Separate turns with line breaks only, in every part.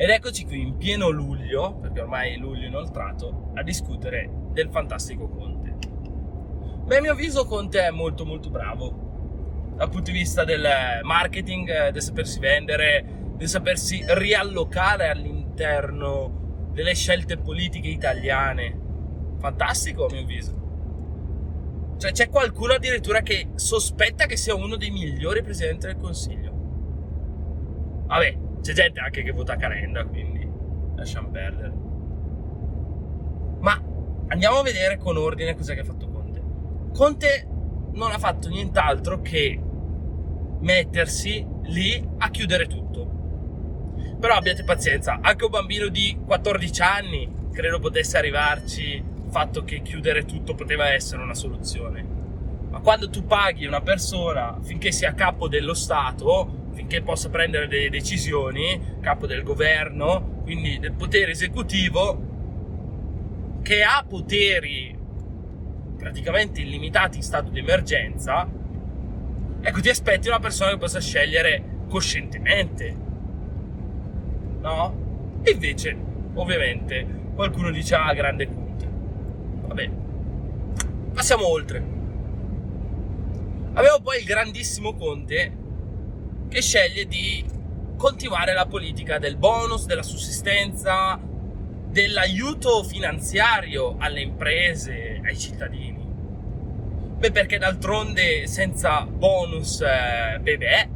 Ed eccoci qui in pieno luglio, perché ormai è luglio inoltrato, a discutere del fantastico Conte. Beh, a mio avviso Conte è molto molto bravo dal punto di vista del marketing, del sapersi vendere, del sapersi riallocare all'interno delle scelte politiche italiane. Fantastico a mio avviso. Cioè c'è qualcuno addirittura che sospetta che sia uno dei migliori presidenti del Consiglio. Vabbè, c'è gente anche che vota Calenda, quindi lasciamo perdere. Ma andiamo a vedere con ordine cos'è che ha fatto Conte. Conte non ha fatto nient'altro che mettersi lì a chiudere tutto. Però abbiate pazienza, anche un bambino di 14 anni credo potesse arrivarci il fatto che chiudere tutto poteva essere una soluzione. Ma quando tu paghi una persona finché sia capo dello Stato, finché possa prendere delle decisioni, capo del governo, quindi del potere esecutivo, che ha poteri praticamente illimitati in stato di emergenza, ecco ti aspetti una persona che possa scegliere coscientemente, no? E invece, ovviamente, qualcuno dice ah, grande Conte. Vabbè, passiamo oltre. Avevo poi il grandissimo Conte che sceglie di continuare la politica del bonus, della sussistenza, dell'aiuto finanziario alle imprese, ai cittadini. Beh, perché d'altronde senza bonus eh, bebè,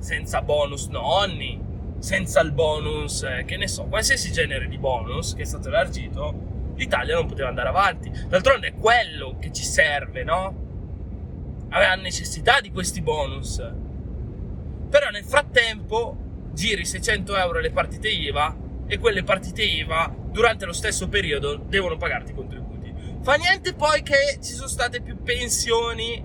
senza bonus nonni, senza il bonus, eh, che ne so, qualsiasi genere di bonus che è stato elargito, l'Italia non poteva andare avanti. D'altronde è quello che ci serve, no? Aveva necessità di questi bonus però nel frattempo giri 600 euro le partite IVA e quelle partite IVA durante lo stesso periodo devono pagarti i contributi. Fa niente poi che ci sono state più pensioni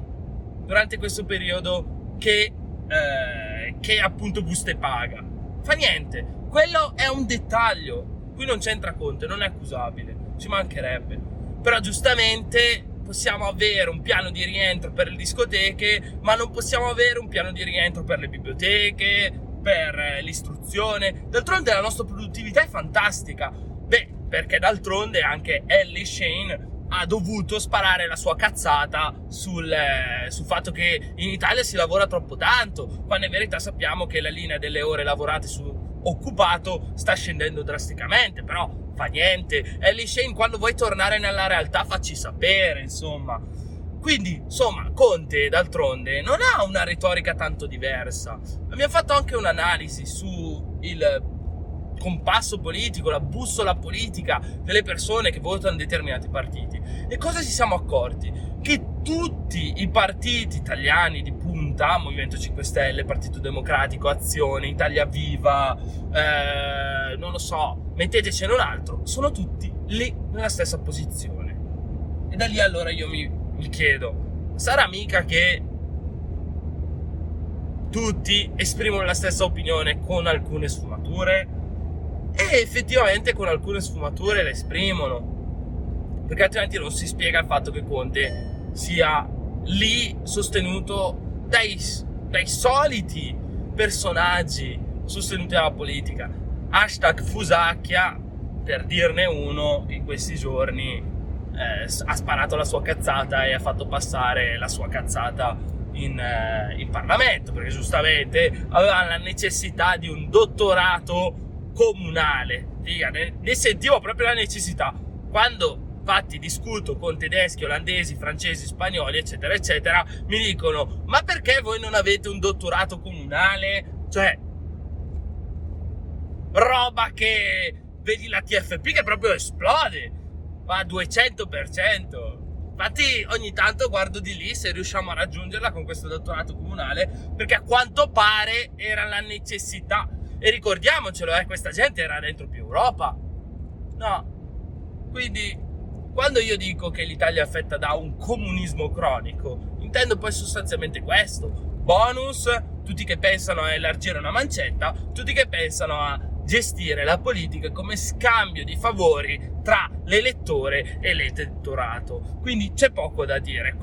durante questo periodo che, eh, che appunto buste paga. Fa niente, quello è un dettaglio, qui non c'entra Conte, non è accusabile, ci mancherebbe. Però giustamente possiamo avere un piano di rientro per le discoteche, ma non possiamo avere un piano di rientro per le biblioteche, per eh, l'istruzione. D'altronde la nostra produttività è fantastica. Beh, perché d'altronde anche Ellie Shane ha dovuto sparare la sua cazzata sul, eh, sul, fatto che in Italia si lavora troppo tanto, quando in verità sappiamo che la linea delle ore lavorate su occupato sta scendendo drasticamente, però fa niente. Ellie Shane, quando vuoi tornare nella realtà, facci sapere, insomma. Quindi, insomma, Conte, d'altronde, non ha una retorica tanto diversa. Ha fatto anche un'analisi su il compasso politico, la bussola politica delle persone che votano determinati partiti. E cosa ci siamo accorti? Che tutti i partiti italiani di punta, Movimento 5 Stelle, Partito Democratico, Azione, Italia Viva, eh, non lo so, mettetecene un altro, sono tutti lì nella stessa posizione. E da lì allora io mi, mi chiedo, sarà mica che tutti esprimono la stessa opinione con alcune sfumature? E effettivamente con alcune sfumature le esprimono. Perché altrimenti non si spiega il fatto che Conte sia lì sostenuto dai, dai soliti personaggi sostenuti dalla politica. Hashtag Fusacchia, per dirne uno, in questi giorni eh, ha sparato la sua cazzata e ha fatto passare la sua cazzata in, eh, in Parlamento, perché giustamente aveva la necessità di un dottorato comunale. Dica, ne, ne sentivo proprio la necessità. Quando infatti discuto con tedeschi, olandesi, francesi, spagnoli, eccetera, eccetera, mi dicono, ma perché voi non avete un dottorato comunale? Cioè, roba che vedi la TFP che proprio esplode, va a 200%. Infatti ogni tanto guardo di lì se riusciamo a raggiungerla con questo dottorato comunale, perché a quanto pare era la necessità. E ricordiamocelo, eh, questa gente era dentro più Europa. No. Quindi, quando io dico che l'Italia è affetta da un comunismo cronico, intendo poi sostanzialmente questo. Bonus, tutti che pensano a elargire una mancetta, tutti che pensano a gestire la politica come scambio di favori tra l'elettore e l'elettorato. Quindi c'è poco da dire.